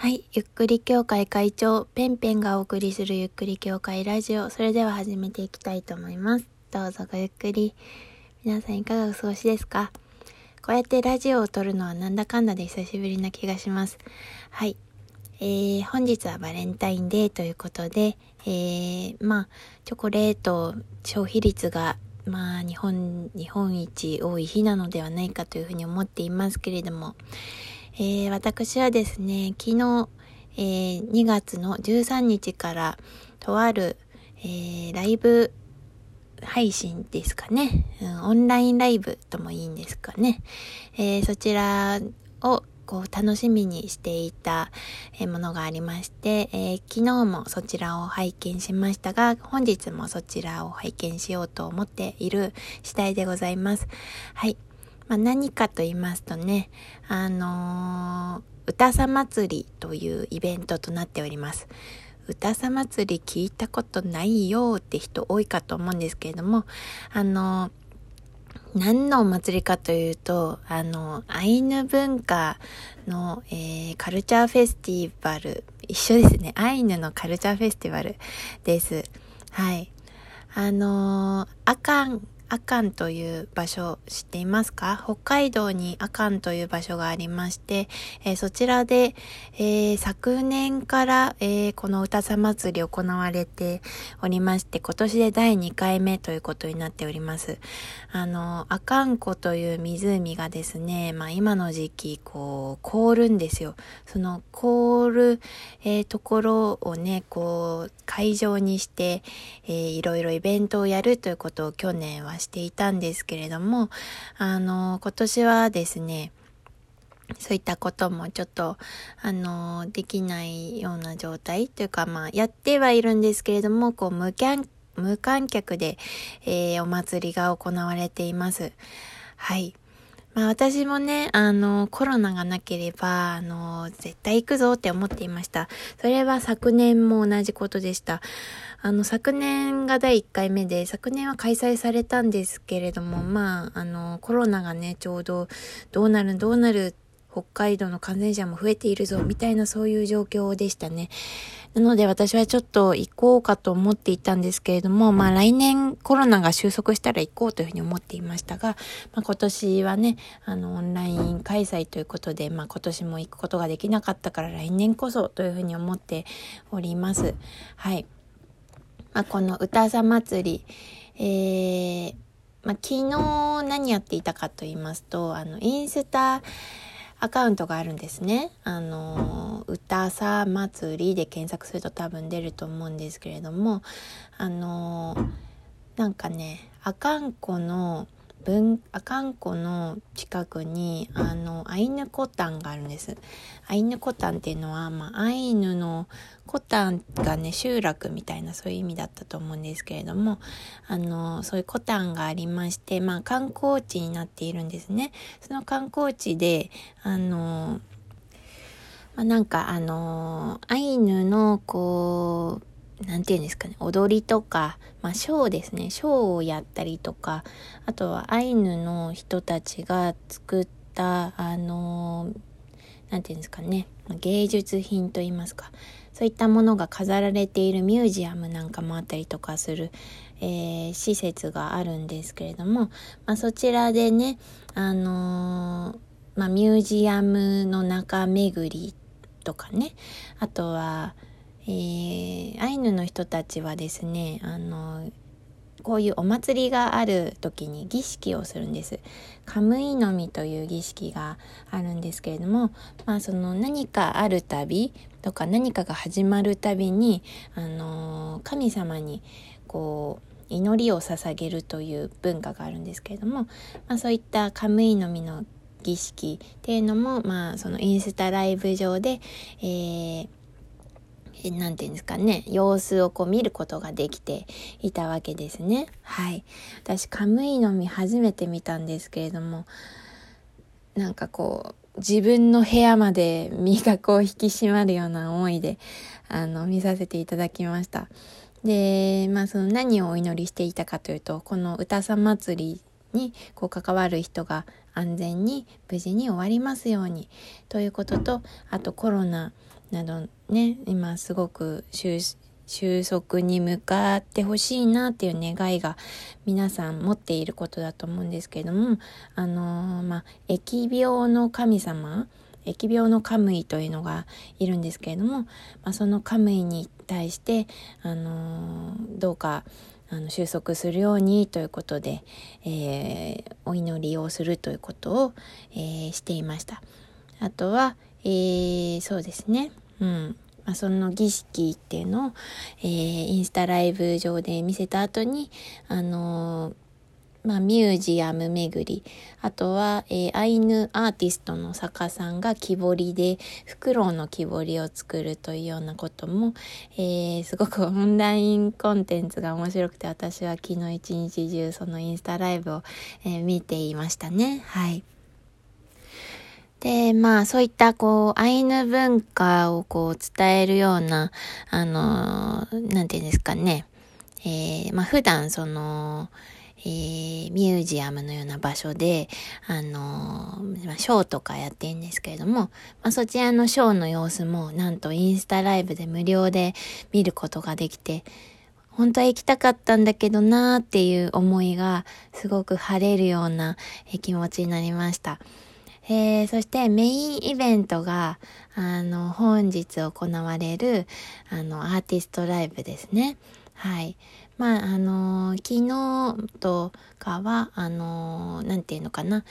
はい。ゆっくり協会会長、ペンペンがお送りするゆっくり協会ラジオ。それでは始めていきたいと思います。どうぞごゆっくり。皆さんいかがお過ごしですか？こうやってラジオを撮るのはなんだかんだで久しぶりな気がします。はい。えー、本日はバレンタインデーということで、えー、まあ、チョコレート消費率がまあ、日本、日本一多い日なのではないかというふうに思っていますけれども、えー、私はですね、昨日、えー、2月の13日から、とある、えー、ライブ配信ですかね、うん、オンラインライブともいいんですかね、えー、そちらをこう楽しみにしていたものがありまして、えー、昨日もそちらを拝見しましたが、本日もそちらを拝見しようと思っている次第でございます。はい。まあ、何かと言いますとね、あのー、歌さ祭りというイベントとなっております。歌さ祭り聞いたことないよって人多いかと思うんですけれども、あのー、何のお祭りかというと、あの、アイヌ文化の、えー、カルチャーフェスティバル、一緒ですね。アイヌのカルチャーフェスティバルです。はい。あのー、アカンアカンという場所知っていますか？北海道にアカンという場所がありまして、えー、そちらで、えー、昨年から、えー、この歌さ祭り行われておりまして、今年で第2回目ということになっております。あの、アカン湖という湖がですね、まあ今の時期、こう、凍るんですよ。その凍る、え、ところをね、こう、会場にして、えー、いろいろイベントをやるということを去年はしていたんですけれども、あの、今年はですね、そういったこともちょっと、あの、できないような状態というか、まあ、やってはいるんですけれども、こう、無無観客で、えー、お祭りが行われています。はい。まあ私もね、あの、コロナがなければ、あの、絶対行くぞって思っていました。それは昨年も同じことでした。あの、昨年が第1回目で、昨年は開催されたんですけれども、まあ、あの、コロナがね、ちょうどどうなるどうなる北海道の感染者も増えているぞ、みたいなそういう状況でしたね。なので私はちょっと行こうかと思っていたんですけれども、まあ来年コロナが収束したら行こうというふうに思っていましたが、まあ今年はね、あのオンライン開催ということで、まあ今年も行くことができなかったから来年こそというふうに思っております。はい。まあこの歌さ祭り、えー、まあ昨日何やっていたかと言いますと、あのインスタ、アカウントがあるんですね。あの、歌さ祭りで検索すると多分出ると思うんですけれども、あの、なんかね、あかんこの文、阿寒湖の近くに、あの、アイヌコタンがあるんです。アイヌコタンっていうのは、まあ、アイヌのコタンがね、集落みたいなそういう意味だったと思うんですけれども、あの、そういうコタンがありまして、まあ、観光地になっているんですね。その観光地で、あの、まあ、なんかあのアイヌのこうなんて言うんですかね、踊りとか、まあ、ショーですね、ショーをやったりとか、あとはアイヌの人たちが作った、あの、なんて言うんですかね、芸術品と言いますか、そういったものが飾られているミュージアムなんかもあったりとかする、えー、施設があるんですけれども、まあ、そちらでね、あのー、まあ、ミュージアムの中巡りとかね、あとは、えー、アイヌの人たちはですね、あの、こういうお祭りがある時に儀式をするんです。カムイのみという儀式があるんですけれども、まあその何かあるたびとか何かが始まるたびに、あの神様にこう祈りを捧げるという文化があるんですけれども、まあそういったカムイのみの儀式っていうのも、まあそのインスタライブ上で、えーなんていうんですかね、様子をこう見ることができていたわけですね。はい。私、カムイの実初めて見たんですけれども、なんかこう、自分の部屋まで身がこう引き締まるような思いで、あの、見させていただきました。で、まあその何をお祈りしていたかというと、この歌さ祭りにこう関わる人が安全に無事に終わりますようにということとあとコロナなどね今すごく収束に向かってほしいなっていう願いが皆さん持っていることだと思うんですけれどもあのー、まあ疫病の神様疫病のカムイというのがいるんですけれども、まあ、そのカムイに対して、あのー、どうかあの収束するようにということで、えー、お祈りをするということを、えー、していました。あとは、えー、そうですね、うんまあ、その儀式っていうのを、えインスタライブ上で見せた後に、あのまあ、ミュージアム巡り、あとは、えー、アイヌアーティストの坂さんが木彫りで、フクロウの木彫りを作るというようなことも、えー、すごくオンラインコンテンツが面白くて、私は昨日一日中そのインスタライブを、えー、見ていましたね。はい。で、まあ、そういった、こう、アイヌ文化をこう、伝えるような、あの、なんていうんですかね。えー、まあ、普段、その、えー、ミュージアムのような場所で、あの、ショーとかやってるんですけれども、まあ、そちらのショーの様子も、なんとインスタライブで無料で見ることができて、本当は行きたかったんだけどなーっていう思いがすごく晴れるような気持ちになりました。えー、そしてメインイベントが、あの、本日行われる、あの、アーティストライブですね。はい。まあ、あの、昨日とかは、あのー、なんていうのかな、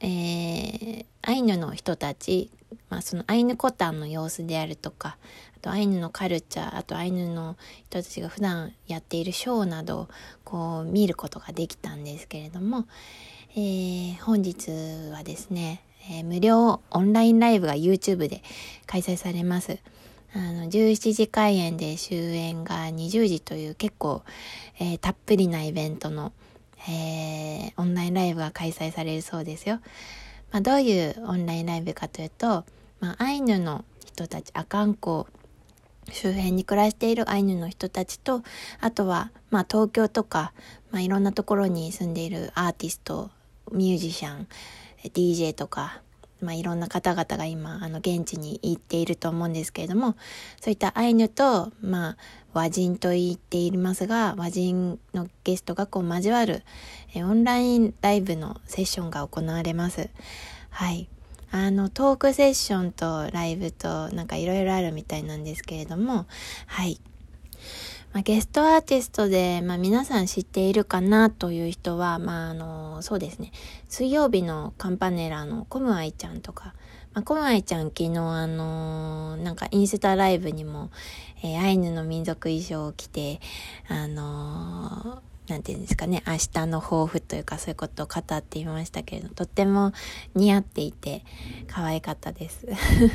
えー、アイヌの人たち、まあ、そのアイヌコタンの様子であるとか、あとアイヌのカルチャー、あとアイヌの人たちが普段やっているショーなどをこう見ることができたんですけれども、えー、本日はですね、えー、無料オンラインライブが YouTube で開催されます。あの、17時開演で終演が20時という結構、えー、たっぷりなイベントの、え、オンラインライブが開催されるそうですよ。まあ、どういうオンラインライブかというと、まあ、アイヌの人たち、アカンコ周辺に暮らしているアイヌの人たちと、あとは、まあ、東京とか、まあ、いろんなところに住んでいるアーティスト、ミュージシャン、DJ とか、まあ、いろんな方々が今、あの、現地に行っていると思うんですけれども、そういったアイヌと、まあ、和人と言っていますが、和人のゲストがこう交わる、えオンラインライブのセッションが行われます。はい。あの、トークセッションとライブとなんかいろいろあるみたいなんですけれども、はい。まあ、ゲストアーティストで、まあ、皆さん知っているかなという人は、まあ、あの、そうですね。水曜日のカンパネラのコムアイちゃんとか、まあ、コムアイちゃん昨日あのなんかインスタライブにも、えー、アイヌの民族衣装を着て、あのーなんていうんですかね、明日の抱負というかそういうことを語っていましたけれど、とっても似合っていて可愛かったです。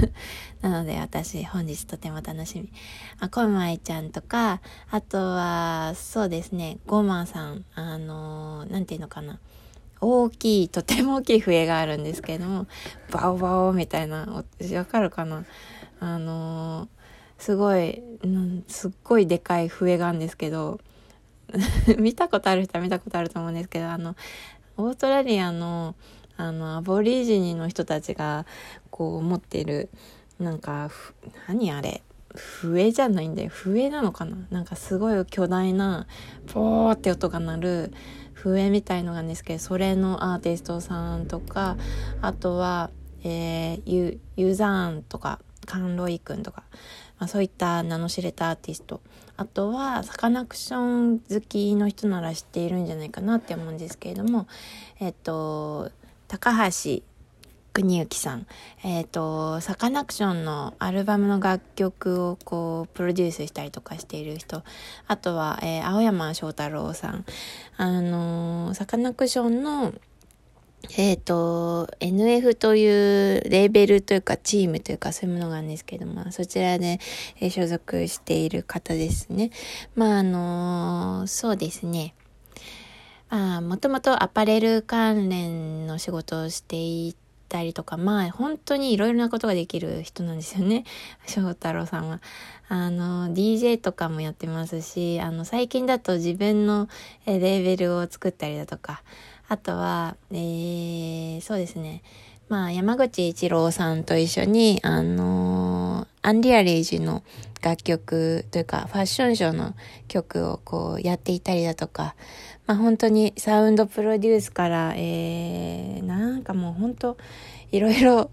なので私本日とても楽しみ。あ、コマイちゃんとか、あとは、そうですね、ゴマさん、あのー、なんていうのかな。大きい、とても大きい笛があるんですけれども、バオバオみたいな、わかるかなあの、すごい、すっごいでかい笛があるんですけど、見たことある人は見たことあると思うんですけど、あの、オーストラリアの、あの、アボリジニの人たちが、こう、持ってる、なんか、何あれ笛じゃないんだよ。笛なのかな？なんかすごい巨大な、ポーって音が鳴る笛みたいのがあるんですけど、それのアーティストさんとか、あとは、えー、ユ、ユザーンとか、カンロイ君とか、まあ、そういった名の知れたアーティスト。あとはサカナクション好きの人なら知っているんじゃないかなって思うんですけれどもえっと高橋国幸さん。えっとサカナクションのアルバムの楽曲をこうプロデュースしたりとかしている人。あとは、えー、青山翔太郎さん。あのサカナクションのえっ、ー、と、NF というレーベルというかチームというかそういうものがあるんですけども、そちらで、所属している方ですね。まあ、あのそうですね。まあ、もともとアパレル関連の仕事をしていたりとか、まあ、本当にいろいろなことができる人なんですよね。翔太郎さんは。あの、DJ とかもやってますし、あの、最近だと自分のレーベルを作ったりだとか、あとは、えー、そうですね。まあ、山口一郎さんと一緒に、あのー、アンリアレイジの楽曲というか、ファッションショーの曲をこうやっていたりだとか、まあ本当にサウンドプロデュースから、えー、なんかもう本当、いろいろ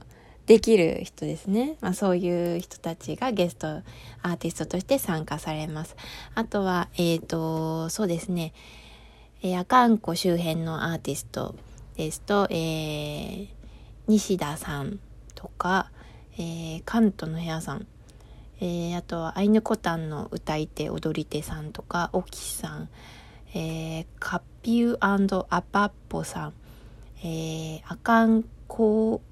できる人ですね。まあそういう人たちがゲストアーティストとして参加されます。あとは、えっ、ー、と、そうですね、えー、アカンコ周辺のアーティストですと、えー、西田さんとか、えー、カントの部屋さん、えー、あとはアイヌコタンの歌い手踊り手さんとかオキさん、えー、カピュアパッポさん、えー、アカンコ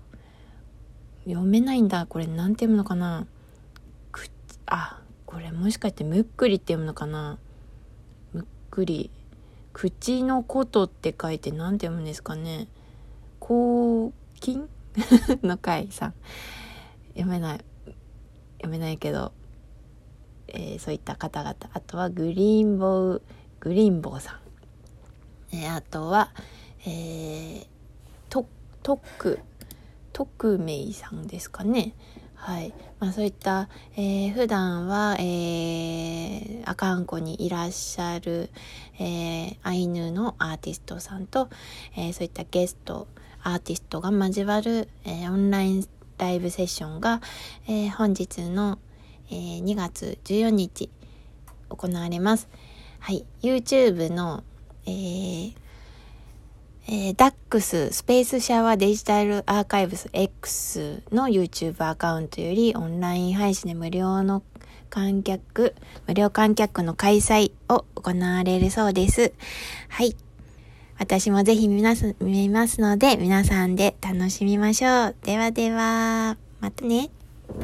読めないんだ。これ何て読むのかな。くあこれもしかしてむっくりって読むのかな。むっくり。口のことって書いて何て読むんですかね。こう金？の回さん。読めない。読めないけど、えー、そういった方々。あとはグリーンボウグリーンボウさん、えー、あとは、えー、トトク。トクメイさんですかね。はい。まあそういった、えー、普段は、えー、アカンコにいらっしゃる、えー、アイヌのアーティストさんと、えー、そういったゲスト、アーティストが交わる、えー、オンラインライブセッションが、えー、本日の、えー、2月14日行われます。はい。YouTube の、えーえー、DAX スペースシャワーデジタルアーカイブス X の YouTube アカウントよりオンライン配信で無料の観客、無料観客の開催を行われるそうです。はい。私もぜひ見ます、見ますので、皆さんで楽しみましょう。ではでは、またね。